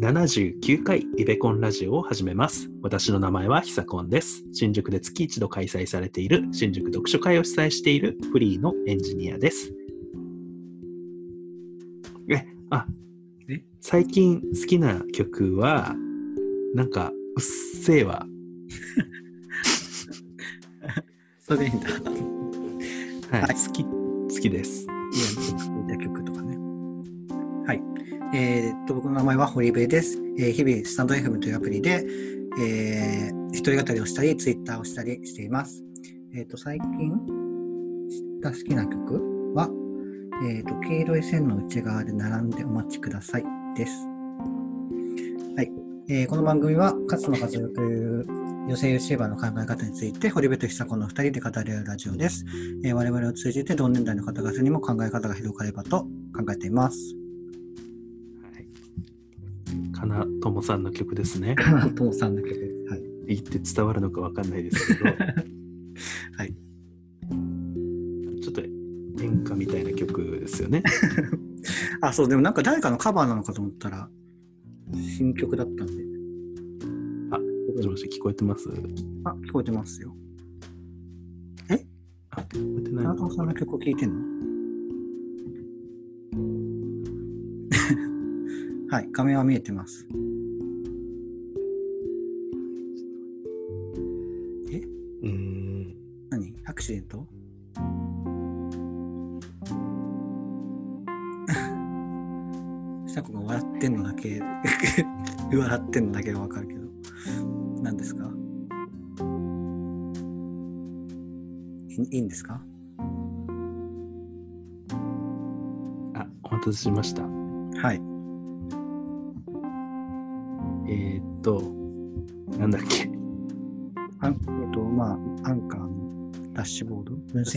79回リベコンラジオを始めます。私の名前はひさこんです。新宿で月一度開催されている新宿読書会を主催しているフリーのエンジニアです。え、あえ、最近好きな曲は、なんか、うっせぇわ。それでいいんだ。はい、はい好き、好きです。えーっと、僕の名前は堀部です。えー日々、スタンド FM というアプリで、えー、一人語りをしたり、ツイッターをしたりしています。えーっと、最近知った好きな曲は、えーっと、黄色い線の内側で並んでお待ちくださいです。はい。えーこの番組は、勝野和代という女性 YouTuber の考え方について、堀部と久子の二人で語り合うラジオです。えー我々を通じて同年代の方々にも考え方が広がればと考えています。はい。かなともさんの曲ですね。ともさんの曲です。はい。言って伝わるのかわかんないですけど、はい。ちょっと演歌みたいな曲ですよね。あ、そう、でもなんか誰かのカバーなのかと思ったら、新曲だったんで。あもしもし聞こえてます？あ、聞こえてますよ。あ、聞こえてない長の友さんの曲を聴いてんの？はい、画面は見えてます。え？うーん。何？アクシデント？久子が笑ってんのだけ。笑ってんのだけがわかるけど。何ですか？いいいんですか？あ、お待たせしました。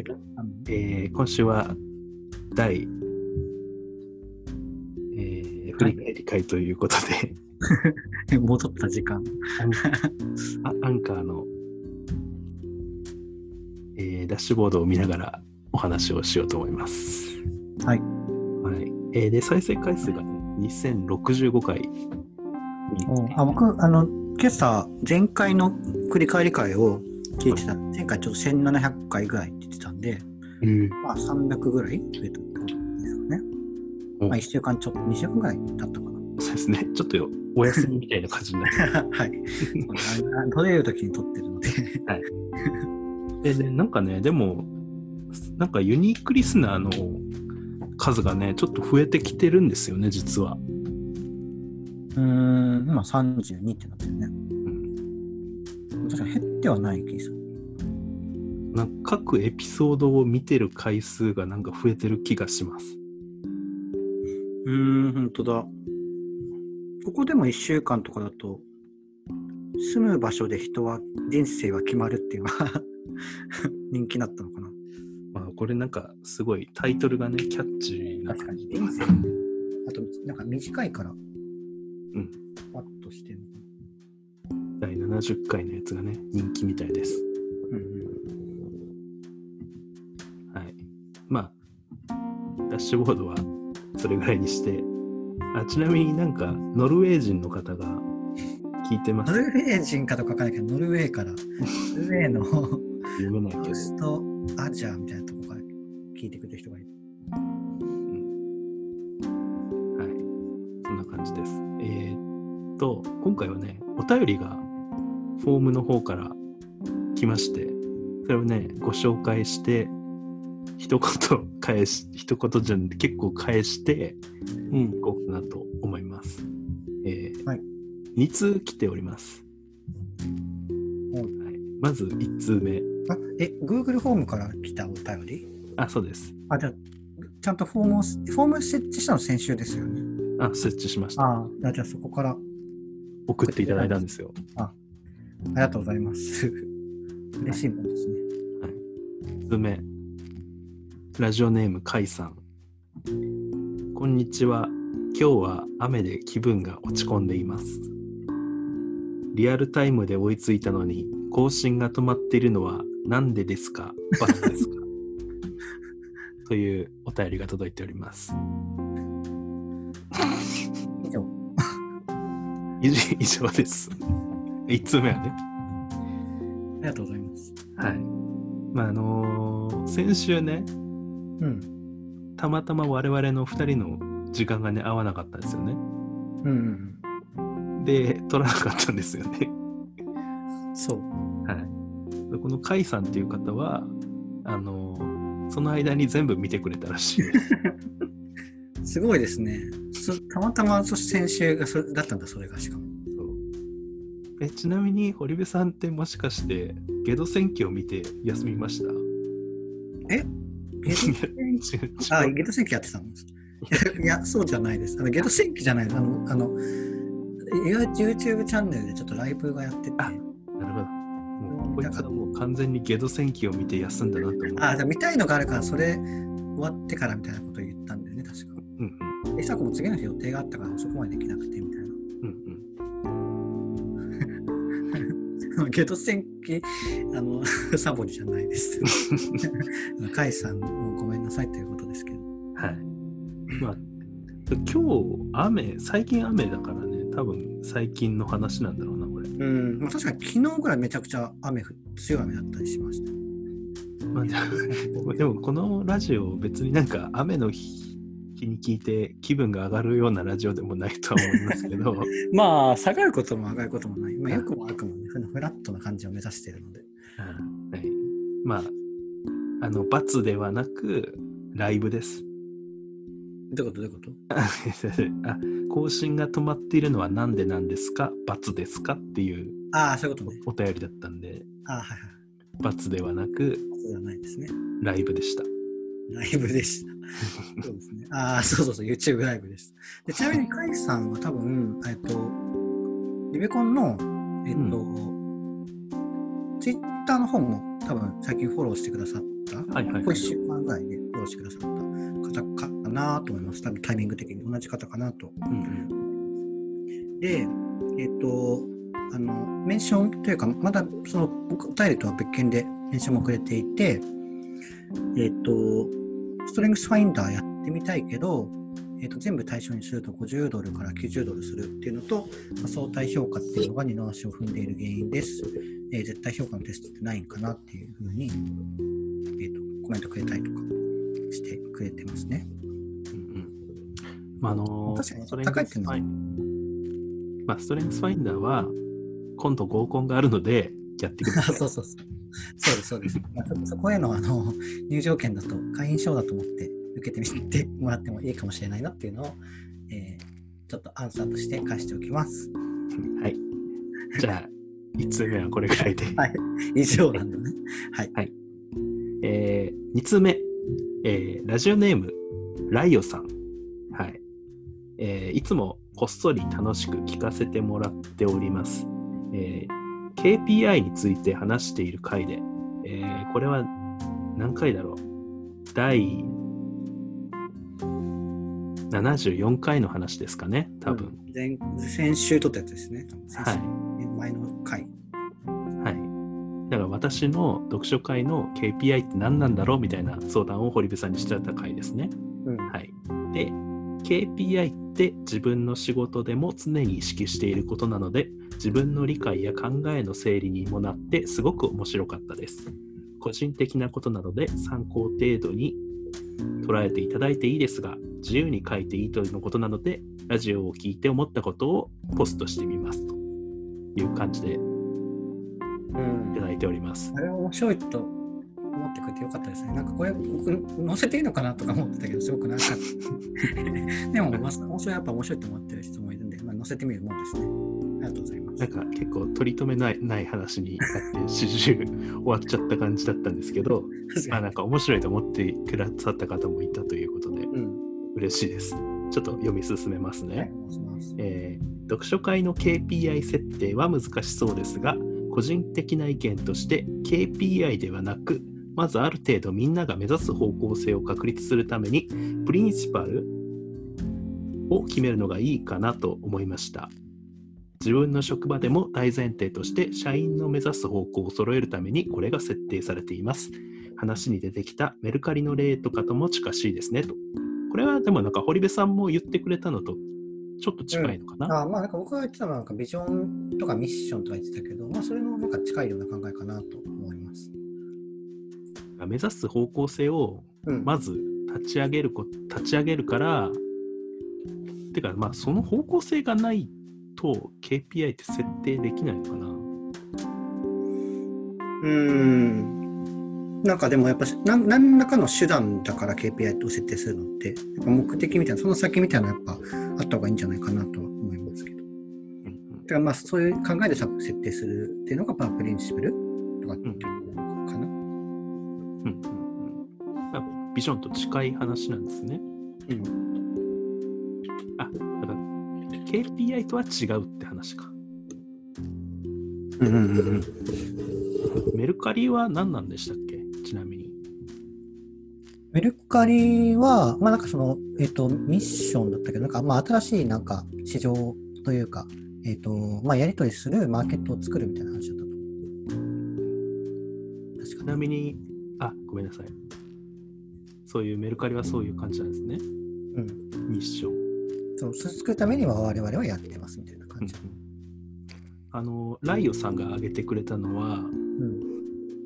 ボード分析あのえー今週は第、えー振り返り会ということで、戻った時間アンあ アンカーの、えーダッシュボードを見ながらお話をしようと思います。はいはい。えーで、再生回数が、ね、2065回に。あ僕あの今朝前回の振り返り会を聞いてた前回ちょっと1700回ぐらいって言ってたんでうん。まあ300ぐらい増えたってことですかねおまあ1週間ちょっと2週間ぐらい経ったかなそうですね。ちょっとお休みみたいな感じになる。はいそうあ撮れる時に撮ってるのでえでなんかね、でも、なんかユニークリスナーの数がね、ちょっと増えてきてるんですよね、実は。うーん今32ってなってるねうん、確かに減ってはない気がする。なんか各エピソードを見てる回数がなんか増えてる気がします。うーん本当だ。ここでも1週間とかだと住む場所で人は人生は決まるっていうのが 人気だったのかな。まあ、これなんかすごいタイトルがね、キャッチーな確かに感じで。人生。あとなんか短いからうん。パッとしてる第70回のやつがね、人気みたいです。なうんうんはい。まあ、ダッシュボードはそれぐらいにして、あちなみになんかノルウェー人の方が聞いてます？ノルウェー人かとかわかんないけどノルウェーからノルウェーの読めないけどオー。ストアジアみたいなとこから聞いてくれる人がいるはい。そんな感じです。えーっと、今回はね、お便りがフォームの方から来まして、それをね、ご紹介して、一言返し、一言じゃなくて結構返してうんいこうかなと思います。えーはい2通来ております。うんはい、まず1通目。あえ Google フォームから来たお便り？あ、そうです。あじゃあちゃんとフォームをフォーム設置したの先週ですよねあ、設置しました。ああじゃあそこから送っていただいたんですよ。ありがとうございます 嬉しいもんですね1つ目。ラジオネームカイさん。こんにちは。今日は雨で気分が落ち込んでいます。リアルタイムで追いついたのに更新が止まっているのはなんでですか？バツですか？というお便りが届いております。以上以上です。1通目はね。ありがとうございます。はい。まあ、あのー先週ね、うん。たまたま我々の2人の時間がね、合わなかったんですよね。うんうんで、取らなかったんですよね。うん。そう。はい。でこの甲斐さんっていう方は、あのーその間に全部見てくれたらしいです。すごいですね。そたまたまそして先週がそれだったんだ、それがしかも。えちなみに堀部さんってもしかしてゲド戦記を見て休みました？え？ゲド戦記？あ、ゲド戦記やってたんです。い やいや、そうじゃないです。あのゲド戦記じゃない。あの、あの、YouTube チャンネルでちょっとライブがやってて。あなるほどもうこいつはもう完全にゲド戦記を見て休んだなと思うあ、じゃあ見たいのがあるから、それ終わってからみたいなことを言ったんだよね、確か。うんうんえさこも次の日予定があったから遅くまでできなくてみゲド戦記、あの、サボりじゃないです。カイさん、もうごめんなさいということですけど。うんはいまあ今日雨最近雨だからね多分最近の話なんだろうなこれうん、まあ、確かに昨日ぐらいめちゃくちゃ雨降、強い雨だったりしました。まあ、でも このラジオ別になんか雨の日日に聞いて気分が上がるようなラジオでもないとは思いますけど まあ、下がることも上がることもない。まあ、よくも悪くもね、フラットな感じを目指しているので。はい、まああの罰ではなくライブですどういうこと？どういうこと？あ更新が止まっているのは何でなんですか？罰ですか？っていうああ、そういうことね。お便りだったんでああ、はいはい。罰ではなくそうではないですね。ライブでしたライブでした。そうですね。ああ、そうそうそう、YouTube ライブです。でちなみに、カイさんは多分、えっと、リベコンの、えっと、Twitter の方も多分最近フォローしてくださった、はいはいはいここ1週間ぐらいでフォローしてくださった方かなと思います。多分タイミング的に同じ方かなと。うんで、えっと、あの、メンションというか、まだそのお便りとは別件でメンションもくれていて、えっと、ストレングスファインダーやってみたいけど、えっと、全部対象にすると50ドルから90ドルするっていうのと、まあ相対評価っていうのが二の足を踏んでいる原因です。えー絶対評価のテストってないんかなっていうふうに、えっと、コメントくれたりとかしてくれてますね。うんうんまああの高いっていうのはまあ、ストレングスファインダーは今度合コンがあるのでやってください そうそうそう。そうです、そうです。まあ、そこへのあの入場券だと、会員証だと思って受けてみてもらってもいいかもしれないなっていうのを、えーちょっとアンサーとして返しておきます。はいじゃあ1通目はこれぐらいではい。以上なんだね。はい。えー、2通目、えーラジオネーム、ライオさん。はい。えーいつもこっそり楽しく聞かせてもらっております。えー KPI について話している回で、えーこれは何回だろう？第74回の話ですかね、多分。うん前先週撮ったやつですね。はい。前の回。はい。だから私の読書会の KPI って何なんだろうみたいな相談を堀部さんにしてた回ですね。うん。はい。で、KPI って自分の仕事でも常に意識していることなので、自分の理解や考えの整理にもなってすごく面白かったです。個人的なことなので参考程度に捉えていただいていいですが、自由に書いていいとのことなので、ラジオを聞いて思ったことをポストしてみますという感じでいうんただいております。あれは面白いと思ってくれてよかったですね。なんかこれ僕載せていいのかなとか思ってたけど、すごく長かった。でも、まあ、面白いやっぱ面白いと思ってる人もいるんで、まあ、載せてみるもんですね。ありがとうございます。なんか結構取り留めないない話になって、始終終わっちゃった感じだったんですけど、まあなんか面白いと思ってくださった方もいたということで、うん。嬉しいです。ちょっと読み進めますね。はい。えー読書会の KPI 設定は難しそうですが、個人的な意見として KPI ではなく、まずある程度みんなが目指す方向性を確立するために、プリンシパルを決めるのがいいかなと思いました。自分の職場でも大前提として社員の目指す方向を揃えるためにこれが設定されています。話に出てきたメルカリの例とかとも近しいですねと。これはでもなんか堀部さんも言ってくれたのとちょっと近いのかな、あまあなんか僕が言ってたのはなんかビジョンとかミッションとか言ってたけど、まあそれのなんか近いような考えかなと。目指す方向性をうん。まず立ち上げるこ立ち上げるからてかまあその方向性がないと KPI って設定できないのかなうーん。なんかでもやっぱし何何らかの手段だから KPI を設定するのって、やっぱ目的みたいな、その先みたいなのやっぱあった方がいいんじゃないかなとは思いますけど。うんうんだからまあそういう考えで設定するっていうのがまあプリンシプルとかっていうのかな。うんうんうんまあビジョンと近い話なんですねうん。あだから KPI とは違うって話かうんうんうんうん。メルカリは何なんでしたっけ？ちなみにメルカリは、まあなんかその、えっ、と、ミッションだったけど、なんかまあ新しいなんか市場というか、えっ、と、まあやり取りするマーケットを作るみたいな話だったと思う。確ちかなみにあごめんなさい。そういうメルカリはそういう感じなんですね。うん。ミッションそう、それ作るためには我々はやってますみたいな感じ。あのライオさんが挙げてくれたのはうん。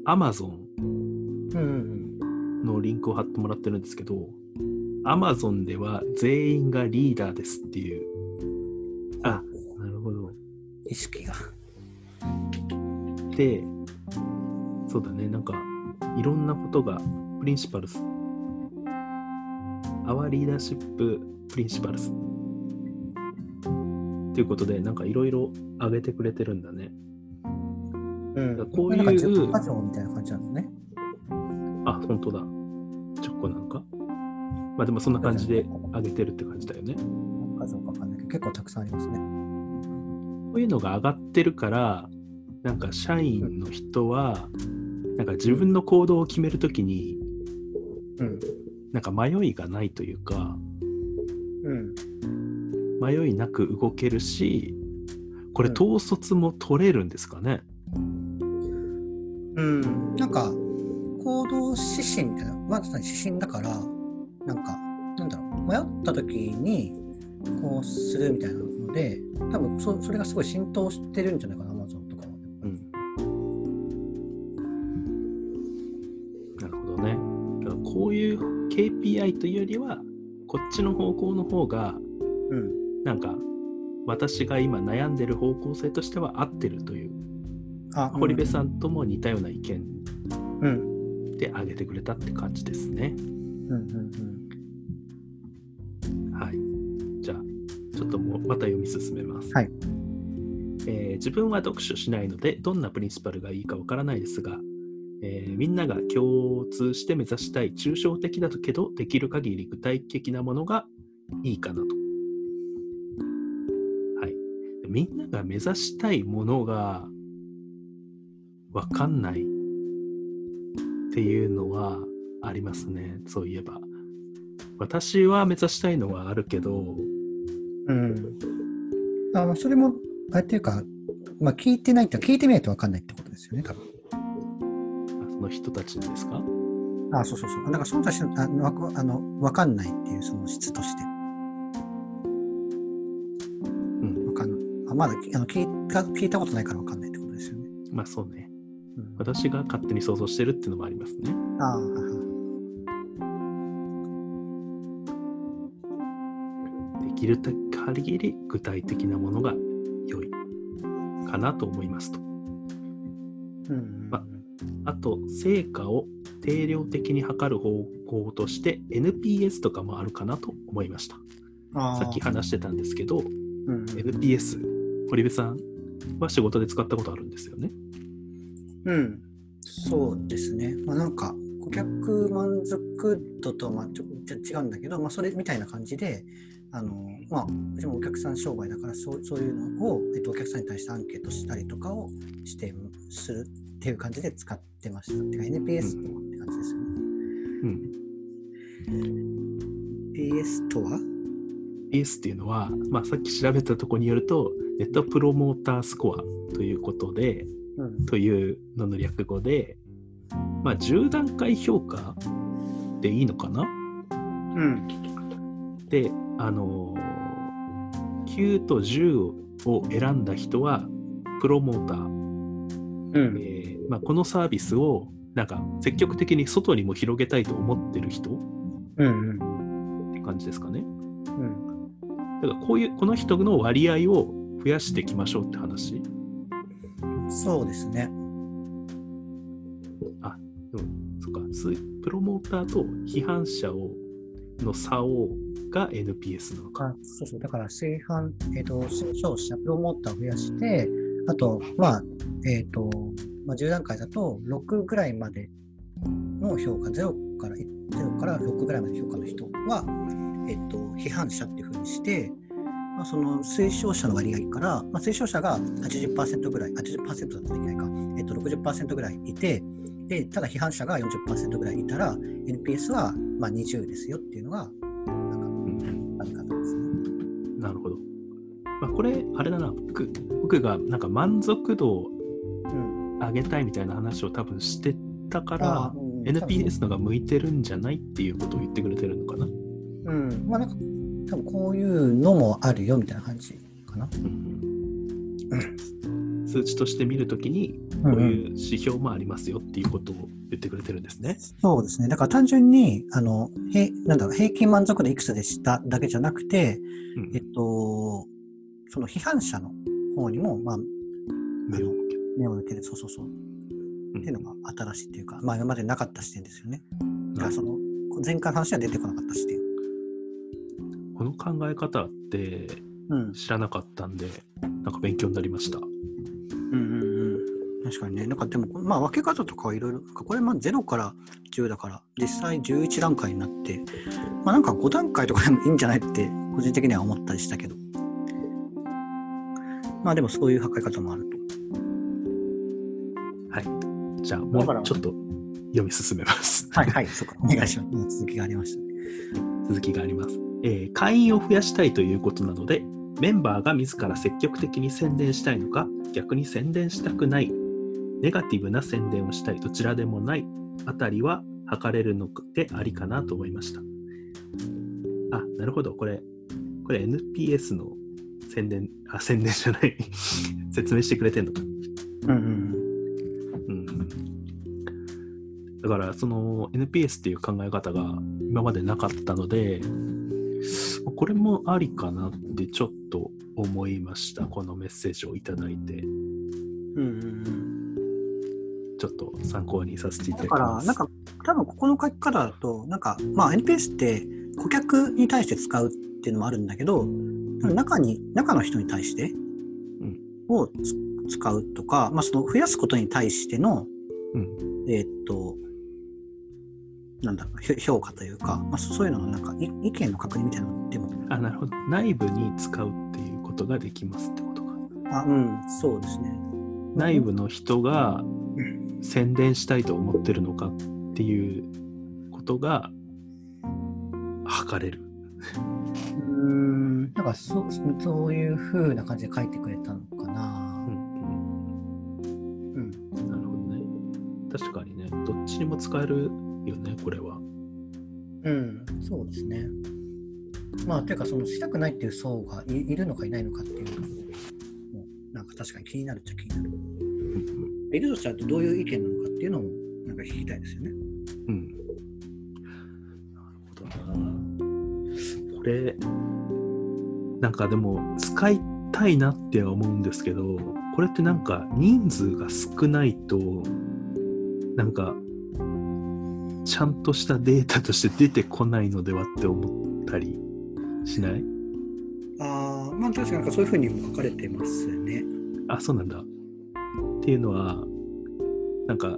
Amazon うんうん。のリンクを貼ってもらってるんですけど Amazon では全員がリーダーですっていう。あなるほど。意識が。でそうだね。なんかいろんなことがプリンシパルス。Our Leadership Principles ということでなんかいろいろ挙げてくれてるんだね。うん。こういうなんか10か条みたいな感じなのね。あ本当だ。10個なんか？まあでもそんな感じで挙げてるって感じだよね。何か条かわかんないけど、結構たくさんありますね。こういうのが上がってるから、なんか社員の人は、なんか自分の行動を決めるときに、うん。なんか迷いがないというか、うん。迷いなく動けるし、これうん統率も取れるんですかね？うん。なんか、行動指針みたいな、まさに指針だから、なんか、なんだろう、迷った時に、こうするみたいなので、多分そそれがすごい浸透してるんじゃないかな、KPI というよりは、こっちの方向の方が、うん。なんか、私が今悩んでる方向性としては合ってるという、あ、堀部さんとも似たような意見うん。で挙げてくれたって感じですね。うんうんはい。じゃあ、ちょっともうまた読み進めます。はい。えー自分は読書しないので、どんなプリンシパルがいいかわからないですが、えーみんなが共通して目指したい抽象的だけど、できる限り具体的なものがいいかなと。はい。みんなが目指したいものがわかんないっていうのはありますね。そういえば。私は目指したいのはあるけど、うん。ああそれも、あれっていうか、まあ聞いてないと、聞いてみないと分かんないってことですよね、多分。の人たちにですか？あそうそうそう。だからその人たちのあわかあの分かんないっていうその質として。うん。分かんない。あまだきあの聞いた聞いたことないから分かんないってことですよね。まあそうね。うん、私が勝手に想像してるっていうのもありますね。ああ、できる限り具体的なものが良いかなと思いますと。うんまあと、成果を定量的に測る方法として NPS とかもあるかなと思いました。さっき話してたんですけど、うんうん NPS、堀部さんは仕事で使ったことあるんですよね？うん、そうですね。まあなんか、顧客満足度とまあちょちょ違うんだけど、まあそれみたいな感じで、あの、まあ、うちもお客さん商売だから、そうそういうのを、えっと、お客さんに対してアンケートしたりとかをして、するっていう感じで使ってました。てか NPS とはって感じですよね。うん。PS とは？NPS っていうのは、まあ、さっき調べたところによると、ネットプロモータースコアということで、うん。というのの略語で、まあ、10段階評価でいいのかな？うん。で、あのー9と10を選んだ人はプロモーター、うん。えーまあ、このサービスをなんか積極的に外にも広げたいと思ってる人っうん。て感じですかね。うん。だからこういうこの人の割合を増やしていきましょうって話。そうですね。そっかすプロモーターと批判者をの差をが NPS なのか。そうそう。だから、正反、えっ、と、推奨者、プロモーターを増やして、あと、まあ、えっ、と、まあ、10段階だと、6ぐらいまでの評価、0から、0から6ぐらいまで評価の人は、えっ、と、批判者っていうふうにして、まあ、その推奨者の割合から、まあ、推奨者が80%ぐらい、80%だとできないか、えっ、と、60%ぐらいいて、で、ただ批判者が40%ぐらいいたら、NPS はまあ20ですよっていうのが、これ、あれだな、僕僕がなんか満足度をうん。上げたいみたいな話を多分してたから、うん NPS のが向いてるんじゃないっていうことを言ってくれてるのかな？うん。まあなんか、多分こういうのもあるよみたいな感じかな。数値として見るときに、こういう指標もありますよっていうことを言ってくれてるんですね。そうですね。だから単純に、あの、へなんだろう、平均満足度いくつでしただけじゃなくて、うんえっと、その批判者の方にも、まあ、目を向ける目を向ける、そうそうそう。うんっていうのが新しいっていうか、まあ今までなかった視点ですよね。だからなその、前回の話は出てこなかった視点。この考え方ってうん。知らなかったんで、なんか勉強になりました。うんうんうん。確かにね。なんかでも、まあ分け方とかはいろいろ、これまあ0から10だから、実際11段階になって、まあなんか5段階とかでもいいんじゃないって、個人的には思ったりしたけど。まあでもそういう測り方もあると。はい。じゃあ、もうちょっと読み進めます。はいはい、そうか。お願いします。続きがありました。続きがあります、えー会員を増やしたいということなので、メンバーが自ら積極的に宣伝したいのか、逆に宣伝したくない、ネガティブな宣伝をしたい、どちらでもないあたりは測れるのでありかなと思いました。あ、なるほど。これ、これ NPS の宣伝、あ、宣伝じゃない。説明してくれてんのか。うんうんうんだからその NPS っていう考え方が今までなかったのでこれもありかなってちょっと思いましたこのメッセージをいただいてうん。うんうんうん。ちょっと参考にさせていただだから、きますなんか、多分ここの書き方だと、なんか、まあ NPS って顧客に対して使うっていうのもあるんだけど、中に、中の人に対してうん。をつ使うとか、まあその増やすことに対しての、うん。えーっと、なんだろう、評価というか、まあそういうののなんかい意見の確認みたいなのでも、あなるほど。内部に使うっていうことができますってことか。あ、うん、そうですね。内部の人がうん。宣伝したいと思ってるのかっていうことが測れるなんかそそういう風な感じで書いてくれたのかな。うんうん。なるほどね。確かにね、どっちにも使えるよね、これは。うん、そうですね。まあ、というか、そのしたくないっていう層がいいるのかいないのかっていうのも、なんか確かに気になるっちゃ気になる。いるとしたらどういう意見なのかっていうのも、なんか聞きたいですよね。うん。なるほどな。これ、なんかでも、使いたいなっては思うんですけど、これってなんか人数が少ないと、なんか、ちゃんとしたデータとして出てこないのではって思ったりしない？ああ、まあ確かにそういうふうに書かれてますね。あ、そうなんだ。っていうのは、なんか、例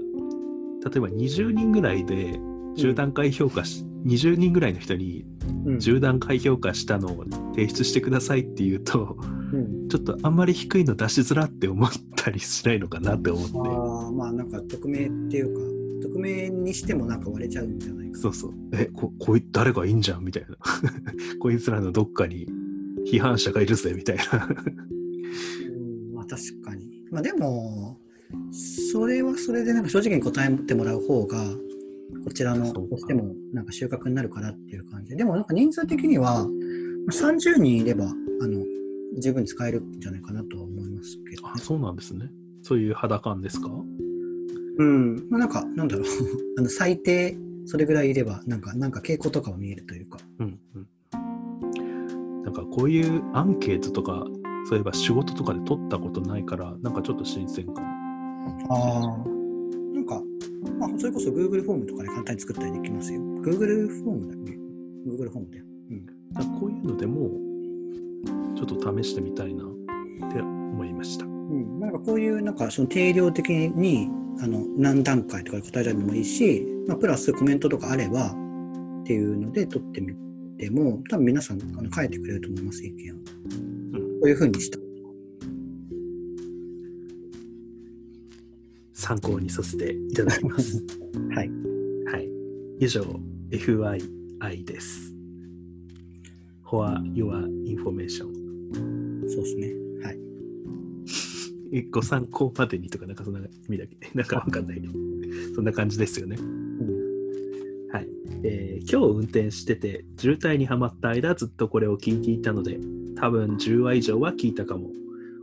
えば20人ぐらいで10段階評価し、20人ぐらいの人にうん。10段階評価したのを提出してくださいっていうと、うんちょっとあんまり低いの出しづらって思ったりしないのかなって思って。ああ、まあなんか匿名っていうか、匿名にしてもなんか割れちゃうんじゃないか。そうそう。え、こ、こい誰がいいんじゃんみたいな。こいつらのどっかに批判者がいるぜみたいな。うん、まあ確かに。まあでも、それはそれでなんか正直に答えてもらう方が、こちらのとしてもなんか収穫になるかなっていう感じで。でもなんか人数的には、まあ30人いれば、あの、十分使えるんじゃないかなとは思いますけど、ねあ、。そうなんですね。そういう肌感ですか？うん。まあなんか、なんだろう。あの最低、それぐらいいれば、なんか、なんか傾向とかは見えるというか。うんうん。なんかこういうアンケートとか、そういえば仕事とかで取ったことないから、なんかちょっと新鮮かも。ああ。なんか、まあ、それこそ Google フォームとかで簡単に作ったりできますよ。Google フォームだっけ ?Google フォームだよ。うん。だからこういうのでも、ちょっと試してみたいなって思いました。うん、なんかこういうなんかその定量的にあの何段階とかで答えられるのもいいし、まあ、プラスコメントとかあればっていうので取ってみても多分皆さんあの書いてくれると思います意見を。こうん、ういうふうにした。参考にさせていただきます。はい。はい。以上、FYI です。For your information。そうですね。はい。えご参考までにとか、なんかそんな意味だけ、なんかわかんないそんな感じですよね。うん、はい。えー今日運転してて、渋滞にはまった間、ずっとこれを聞いていたので、多分10話以上は聞いたかも。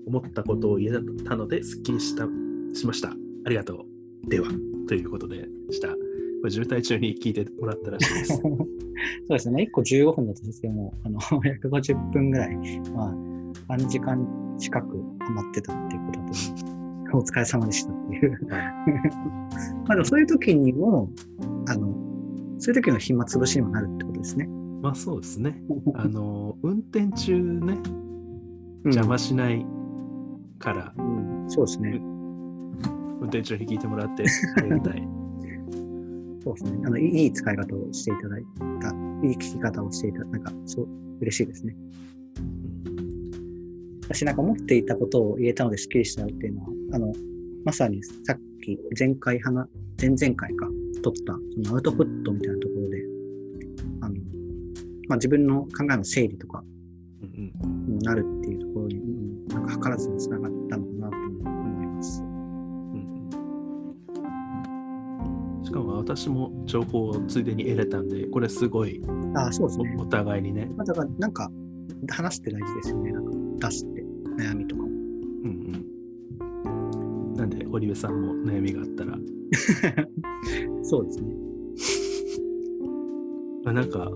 思ったことを言えたので、すっきりしたしました。ありがとう。では、ということでした。これ渋滞中に聞いてもらったらしいです。そうですね。1個15分だとしても、あの 150分ぐらい、まあ、3時間近くハマってたっていうことだと思う。お疲れ様でしたっていう。まあでもそういう時にも、あの、そういう時の暇つぶしにもなるってことですね。まあそうですね。あの、運転中ね、邪魔しないから、うん、そうですね。運転中に聞いてもらってありがたい。そうですね。あの、いい使い方をしていただいた、いい聞き方をしていた、なんか、そう、嬉しいですね。私なんか思っていたことを言えたので、すっきりしたよっていうのは、あの、まさにさっき、前回話、前々回か、撮った、そのアウトプットみたいなところで、あの、まあ、自分の考えの整理とかうんにもなるっていうところに、うん、なんか図らずにつながっしかも私も情報をついでに得れたんで、これすごいああ、そうですね。おお互いにね。まあ、だから、なんか、話して大事ですよね。なんか、出して、悩みとかも。うんうん。なんで、堀部さんも悩みがあったら、そうですね。まあなんか、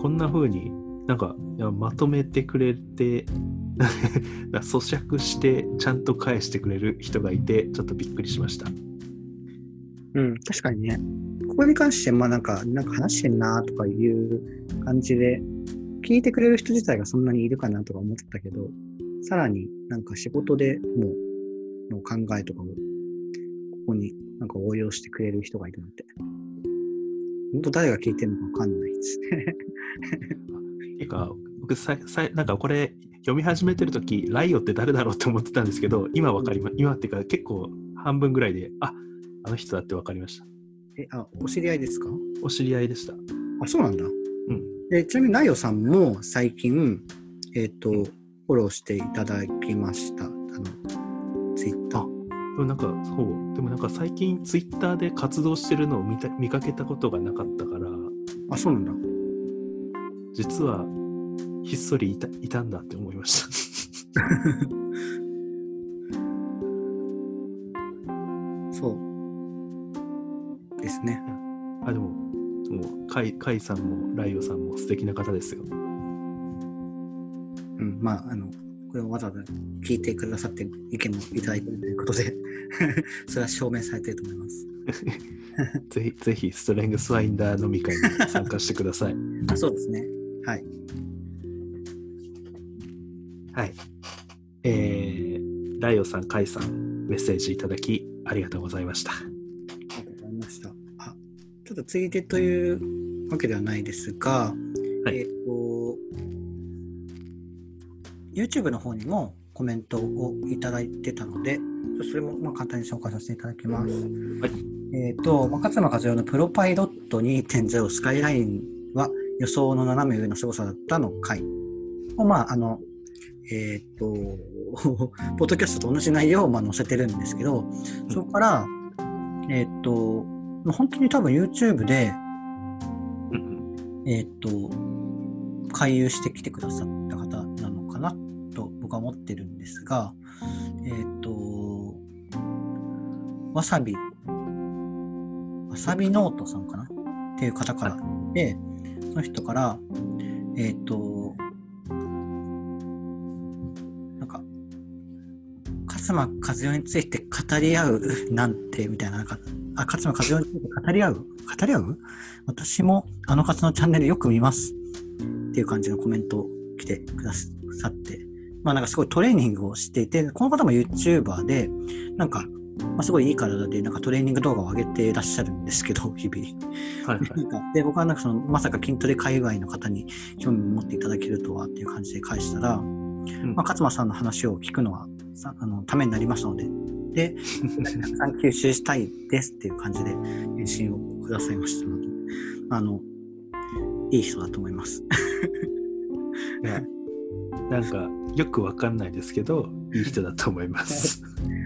こんな風になんかいやまとめてくれて、咀嚼してちゃんと返してくれる人がいて、ちょっとびっくりしました。うん、確かにね。ここに関して、まあなんか、なんか話してんなとかいう感じで、聞いてくれる人自体がそんなにいるかなとか思ってたけど、さらになんか仕事でもう、の考えとかを、ここになんか応用してくれる人がいるなんて。本当誰が聞いてるのかわかんないですね。ていうか、僕ささなんかこれ読み始めてるとき、ライオって誰だろうって思ってたんですけど、今わかります、今っていうか結構半分ぐらいで、あっあの人だってわかりました。え、あ、お知り合いですか？お知り合いでした。あ、そうなんだ。うん。でちなみに、ナイオさんも最近、えっ、と、フォローしていただきました。あの、ツイッター。でもなんかそう、でもなんか最近ツイッターで活動してるのを見た見かけたことがなかったから、あ、そうなんだ。実はひっそりいたいたんだって思いました。そう。ですね。あ、でも、もう、カイカイさんもライオさんも素敵な方ですよ。うん、まあ、あの、これをわざわざ聞いてくださって意見もいただいているということで、それは証明されていると思います。ぜひ、ぜひ、ストレングスファインダー飲み会に参加してください。あそうですね。はい。はい。えー、ライオさん、カイさん、メッセージいただきありがとうございました。っとついでというわけではないですが、はいえっ、と、YouTube の方にもコメントをいただいてたので、それもまあ簡単に紹介させていただきます。はい。えっ、と、まあ、勝間和代のプロパイロット2.0スカイラインは予想の斜め上の凄さだったの回を、まあ、あの、えっ、と、ポッドキャストと同じ内容をまあ載せてるんですけど、そこから、えっ、と、まあ本当に多分 YouTube で、うんえっ、と、回遊してきてくださった方なのかなと僕は思ってるんですが、えっ、と、わさび、わさびノートさんかな？っていう方からで、その人から、えっ、と、なんか、勝間和代について語り合うなんてみたいな、なんか、あ、勝間和代について語り合う？語り合う？私もあの方のチャンネルよく見ます。っていう感じのコメントを来てくださって、まあなんかすごいトレーニングをしていて、この方も YouTuber で、なんか、まあ、すごいいい体でなんかトレーニング動画を上げていらっしゃるんですけど、日々。はいはい。で僕はなんかそのまさか筋トレ界隈の方に興味を持っていただけるとはっていう感じで返したら、うん。まあ、勝間さんの話を聞くのはさあのためになりますので、で、たくさん吸収したいですっていう感じで返信をくださいましたので、あの、いい人だと思います。いやなんかよくわかんないですけどいい人だと思います。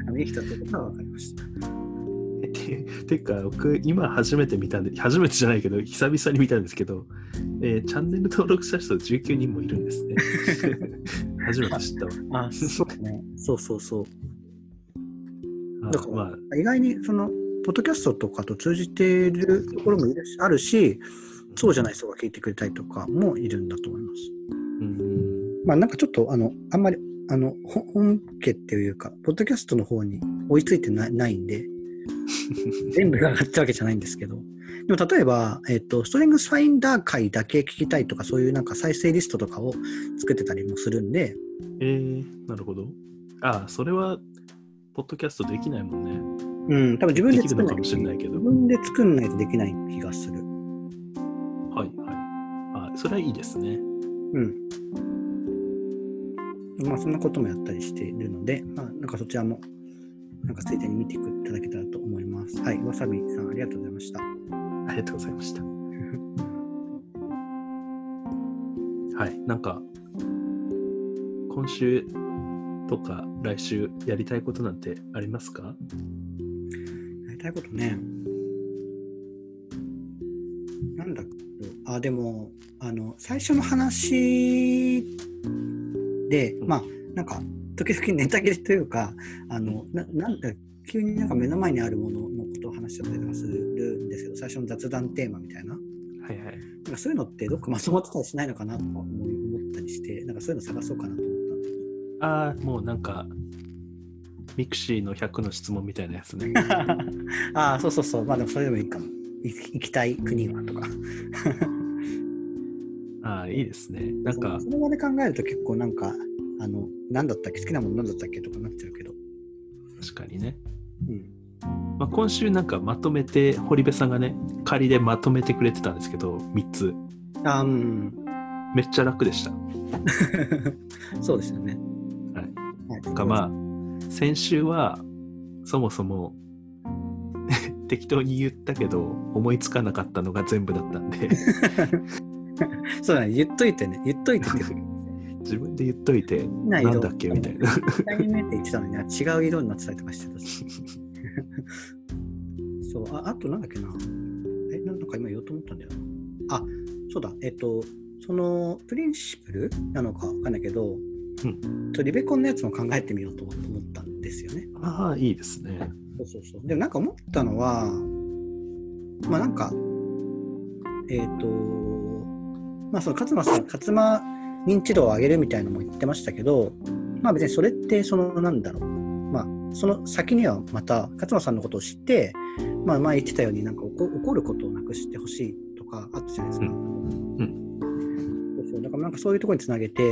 あのいい人ってことは分かりました。ててか僕今初めて見たんで初めてじゃないけど久々に見たんですけど、えーチャンネル登録者数19人もいるんですね。初めて知ったわ。あ、そうね。そうそうそう。あだからまあ意外にその、ポッドキャストとかと通じているところもあるし、そうじゃない人が聞いてくれたりとかもいるんだと思います。うんまあなんかちょっとあの、あんまり、あの、ほ本家っていうか、ポッドキャストの方に追いついてなないんで、全部が上がったわけじゃないんですけど、でも例えば、えっと、ストリングスファインダー回だけ聞きたいとか、そういうなんか再生リストとかを作ってたりもするんで、えー、なるほど。あそれはポッドキャストできないもんね。うん、多分自分でで作んないきるのかもしれないけど。自分で作んないとできない気がする。はいはい。あそれはいいですね。うん。まあそんなこともやったりしているので、まあなんかそちらも、なんかついでに見ていただけたらと思います。はい、わさびさんありがとうございました。ありがとうございました。はい、なんか、今週とか来週やりたいことなんてありますか？やりたいことね。なんだっけ？あ、でも、あの、最初の話で、うんまあ、なんか、時々ネタ切れというか、あの、ななんか、急になんか目の前にあるもののことを話しちゃったりとかするんですけど、最初の雑談テーマみたいな。はいはい。なんかそういうのってどっかまとまってたりしないのかなとか思ったりして、なんかそういうの探そうかなとああ、もうなんか、ミクシーの100の質問みたいなやつね。ああ、そうそうそう。まあでもそれでもいいかも。い行きたい国はとか。ああ、いいですね。なんかそ、の場で考えると結構なんか、あの、何だったっけ？好きなもの何だったっけ？とかなっちゃうけど。確かにね。うん。まあ、今週なんかまとめて、堀部さんがね、仮でまとめてくれてたんですけど、3つ。あーうん。めっちゃ楽でした。そうですよね。かまあ、先週は、そもそも、適当に言ったけど、思いつかなかったのが全部だったんで、そうだね。言っといてね。言っといてって。自分で言っといて、ななんだっけみたいな。1回目って言ってたのに、あ違う色になってたりとかしてたし。そう、ああとなんだっけな。え、なんか今言おうと思ったんだよな。あ、そうだ、えっと、そのプリンシプルなのかわかんないけど、うんとリベコンのやつも考えてみようと思ったんですよね。ああ、いいですね。そうそうそう。でもなんか思ったのは、まあなんか、えっ、と、まあその勝間さん、勝間認知度を上げるみたいなのも言ってましたけど、まあ別にそれってそのなんだろう。まあその先にはまた勝間さんのことを知って、まあ前言ってたようになんか起こ起こることをなくしてほしいとかあったじゃないですか。そうそう。だからなんかそういうところにつなげて、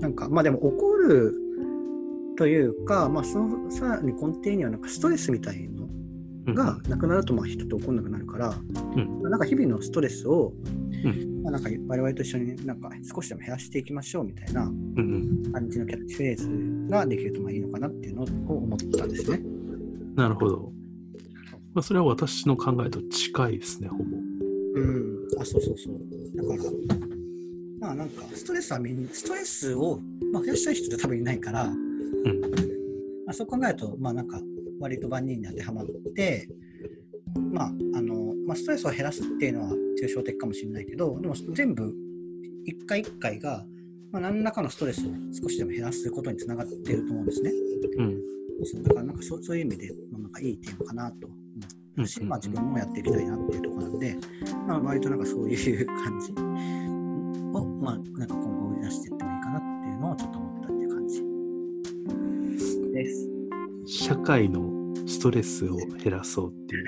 なんかまあでも怒るというか、まあそのさらに根底にはなんかストレスみたいのうんがなくなるとまあ人って怒んなくなるから、うんまあなんか日々のストレスを、うまあ、なんか我々と一緒になんか少しでも減らしていきましょうみたいな感じのキャッチフレーズができるとまあいいのかなっていうのを思ったんですね。なるほど。まあ、それは私の考えと近いですね、ほぼ。うん、あ、そうそうそう。だから、まあなんかストレスはみんストレスを、まあ、増やしたい人って多分いないから、うん。まあ、そう考えると、まあなんか割と万人に当てはまって、まああのまあ、ストレスを減らすっていうのは抽象的かもしれないけど、でも全部一回一回が、まあ、何らかのストレスを少しでも減らすことにつながっていると思うんですね。うん。そうだからなんかそうそういう意味で、まあなんかいいテーマかなとまあ、自分もやっていきたいなっていうところなんで、まあ、割となんかそういう感じを、まあ、なんか今後売り出していってもいいかなっていうのをちょっと思ったっていう感じです。社会のストレスを減らそうっていう。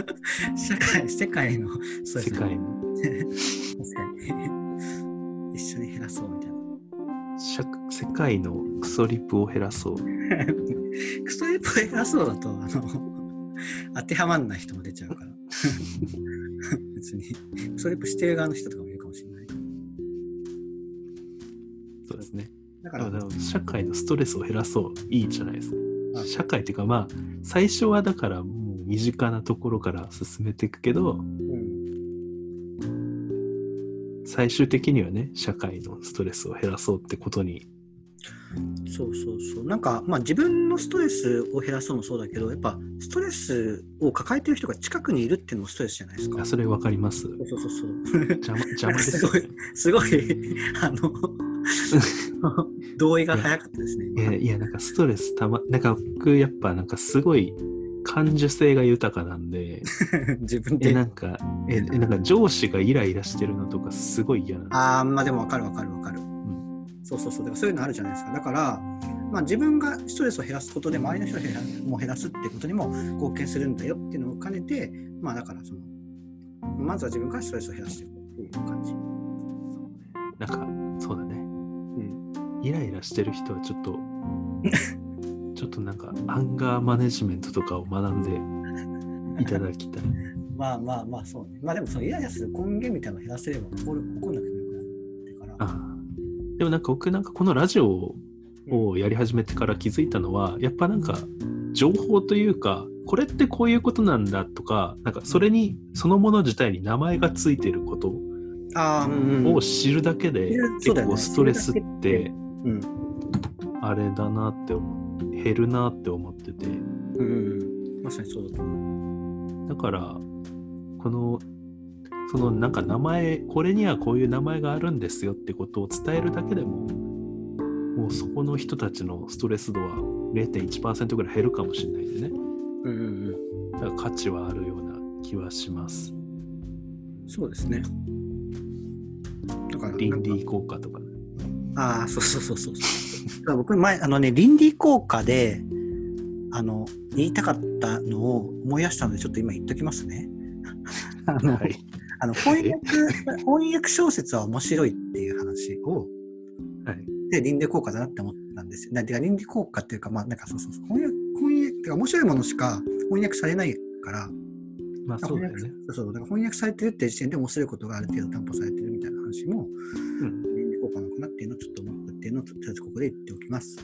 社会、世界の、そうですね。世界の 確かに。一緒に減らそうみたいな。社世界のクソリプを減らそう。クソリップを減らそうだと、あの、当てはまんない人も出ちゃうから。別に、クソリップしてる側の人とかもだか、だからら社会のストレスを減らそう。いいじゃないですか。あ社会っていうかまあ最初はだからもう身近なところから進めていくけどうん、最終的にはね社会のストレスを減らそうってことにそうそうそう。なんか、まあ自分のストレスを減らそうもそうだけど、やっぱストレスを抱えてる人が近くにいるっていうのもストレスじゃないですか。あそれ分かりますそうそうそうそう。邪魔邪魔です すごい、すごい、あの、同意が早かったですね。いやいやなんかストレスたまなんか僕やっぱなんかすごい感受性が豊かなんで 自分で。えなんかええなんか上司がイライラしてるのとかすごい嫌なんですああ、まあでも分かる分かる分かる。んそうそうそう。だからそういうのあるじゃないですか。だから、まあ、自分がストレスを減らすことで、周りの人を減らも減らすってことにも貢献するんだよっていうのを兼ねて、まあだからその、まずは自分からストレスを減らしていくっていう感じ。なんかそうだねうん。イライラしてる人はちょっと ちょっとなんかアンガーマネジメントとかを学んでいただきたい。まあまあまあそうね。まあでもそのイライラする根源みたいなのを減らせれば起こる起こんなくてもよくなるってから。ああでもなんか僕なんかこのラジオをやり始めてから気づいたのはやっぱなんか情報というかこれってこういうことなんだとかなんかそれにそのもの自体に名前がついてること。を知るだけで結構ストレスってうん。あれだなって思う減るなって思っててうんうん。まさにそうだと思う。だからこのそのなんか名前これにはこういう名前があるんですよってことを伝えるだけでももうそこの人たちのストレス度は0.1%ぐらい減るかもしれないんでねうんうんうん。だから価値はあるような気はしますそうですね。だから、倫理効果とかねああ、そうそうそうそう。だから僕前、あのね、倫理効果で、あの、言いたかったのを思い出したので、ちょっと今言っときますね。あの、はい。あの翻訳、翻訳小説は面白いっていう話。を、はい。で、倫理効果だなって思ったんですよ。だから倫理効果っていうか、まあ、なんかそうそうそう、翻訳、翻訳、てか面白いものしか翻訳されないから、まあそうだよね。翻訳そうそう、だから翻訳されてるって時点で面白いことがある程度担保されてるみたいな話も、うんっていうのをちょっと思ったっていうのを、とりあえずここで言っておきます。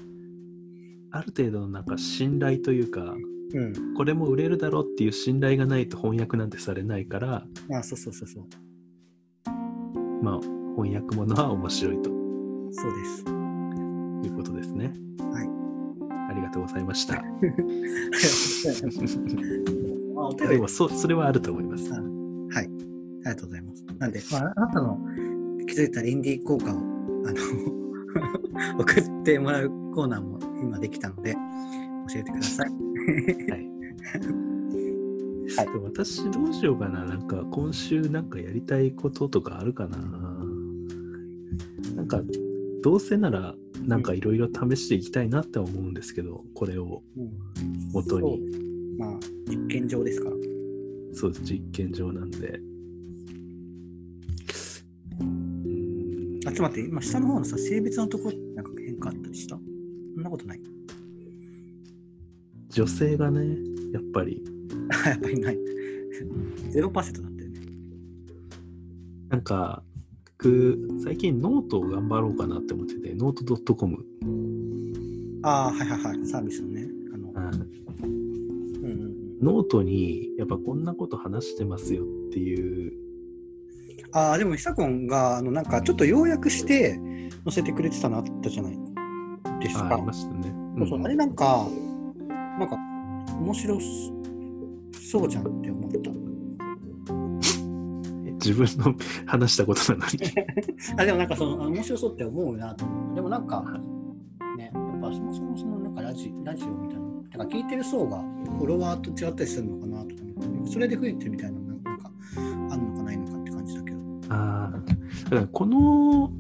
ある程度のなんか信頼というかうん。これも売れるだろうっていう信頼がないと翻訳なんてされないからまあ、そうそうそうそう。まあ翻訳ものは面白いとそうです。いうことですねはい。ありがとうございました でもそそれはあると思いますはい。ありがとうございます。なんで、まあ、あなたの気づいた倫理効果を、あの、送ってもらうコーナーも今できたので、教えてください。はい。はい私どうしようかな。なんか今週なんかやりたいこととかあるかな。なんかどうせならなんかいろいろ試していきたいなって思うんですけど、これを元に。まあ、実験場ですか？ら。そうです、実験場なんで。あ、ちょっと待って、今下の方のさ、性別のとこなんか変化あったりした？そんなことない？女性がね、やっぱりあ やっぱりない。0%だったよね。なんか僕最近ノートを頑張ろうかなって思ってて、ノート .com。ああ、はいはいはい。サービスのね。あの、うんうんうんノートにやっぱこんなこと話してますよっていうああ、でも、ひさこんが、あの、なんか、ちょっと要約して載せてくれてたのあったじゃない？ですかああり。ましたね。そうそう、うんあれなんか、なんか、面白そうじゃんって思った。え 自分の話したことなのに。あでもなんかそのあ面白そうって思うなと思う。でもなんか、ね、やっぱそもそもそのなんかラジラジオみたいな、なんか聞いてる層がフォロワーと違ったりするのかなとかそれで増えてるみたいなのなんかあんのかなだからこの、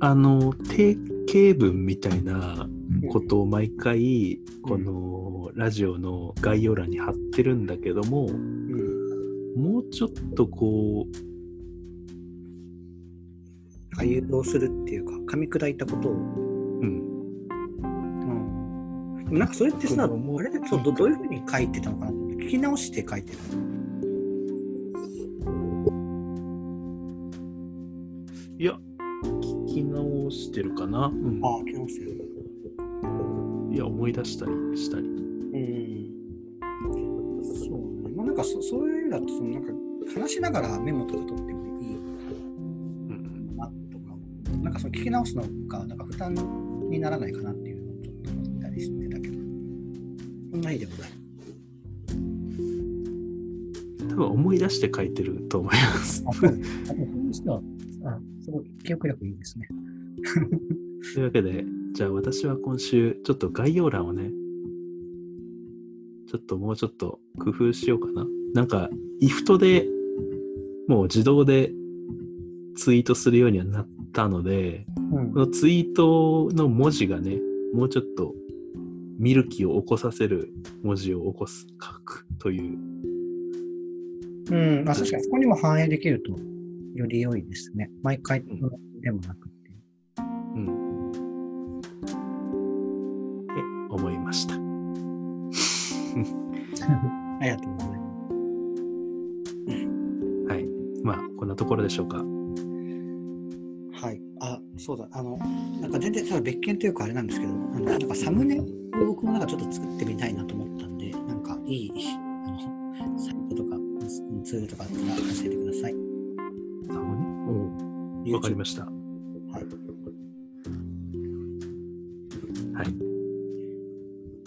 あの、定型文みたいなことを毎回、このラジオの概要欄に貼ってるんだけども、うん。もうちょっとこなんか誘導するっていうか、噛み砕いたことを。う、うん、うん。なんかそれってさ、あれでどどういうふうに書いてたのかなって聞き直して書いてる。いや、聞き直してるかな。うん、ああ、聞き直してる。いや、思い出したりしたり。うん。そうね。まあなんかそそういう意味だと、そのなんか話しながらメモとか取ってもいいうん、なとか、なんかその聞き直すのがなんか負担にならないかなっていうのをちょっと思ったりしてたけど、そんなにでもない。多分思い出して書いてると思います。あ、そう記憶力いいですね。というわけで、じゃあ私は今週、ちょっと概要欄をね、ちょっともうちょっと工夫しようかな。なんか、イフトでもう自動でツイートするようにはなったので、うんこのツイートの文字がね、もうちょっと見る気を起こさせる文字を起こす、書くという。うん、まあ確かにそこにも反映できるとより良いですね。毎回でもなくて。うん。って思いました。ありがとうございまはい。まあ、こんなところでしょうか。す。はい。あ、そうだ。あの、なんか全然ただ別件というかあれなんですけど、あのなんかサムネを僕もなんかちょっと作ってみたいなと思ったんで、なんかいいあのサイトとかツールとかわかりました。はい。はい。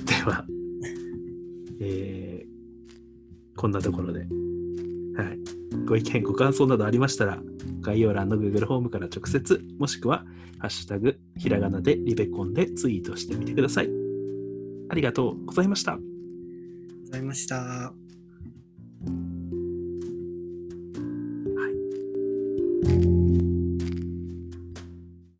では、えーこんなところで、はい。ご意見、ご感想などありましたら、概要欄の Google ホームから直接、もしくは、ハッシュタグ、ひらがなでリベコンでツイートしてみてください。ありがとうございました。ありがとうございました。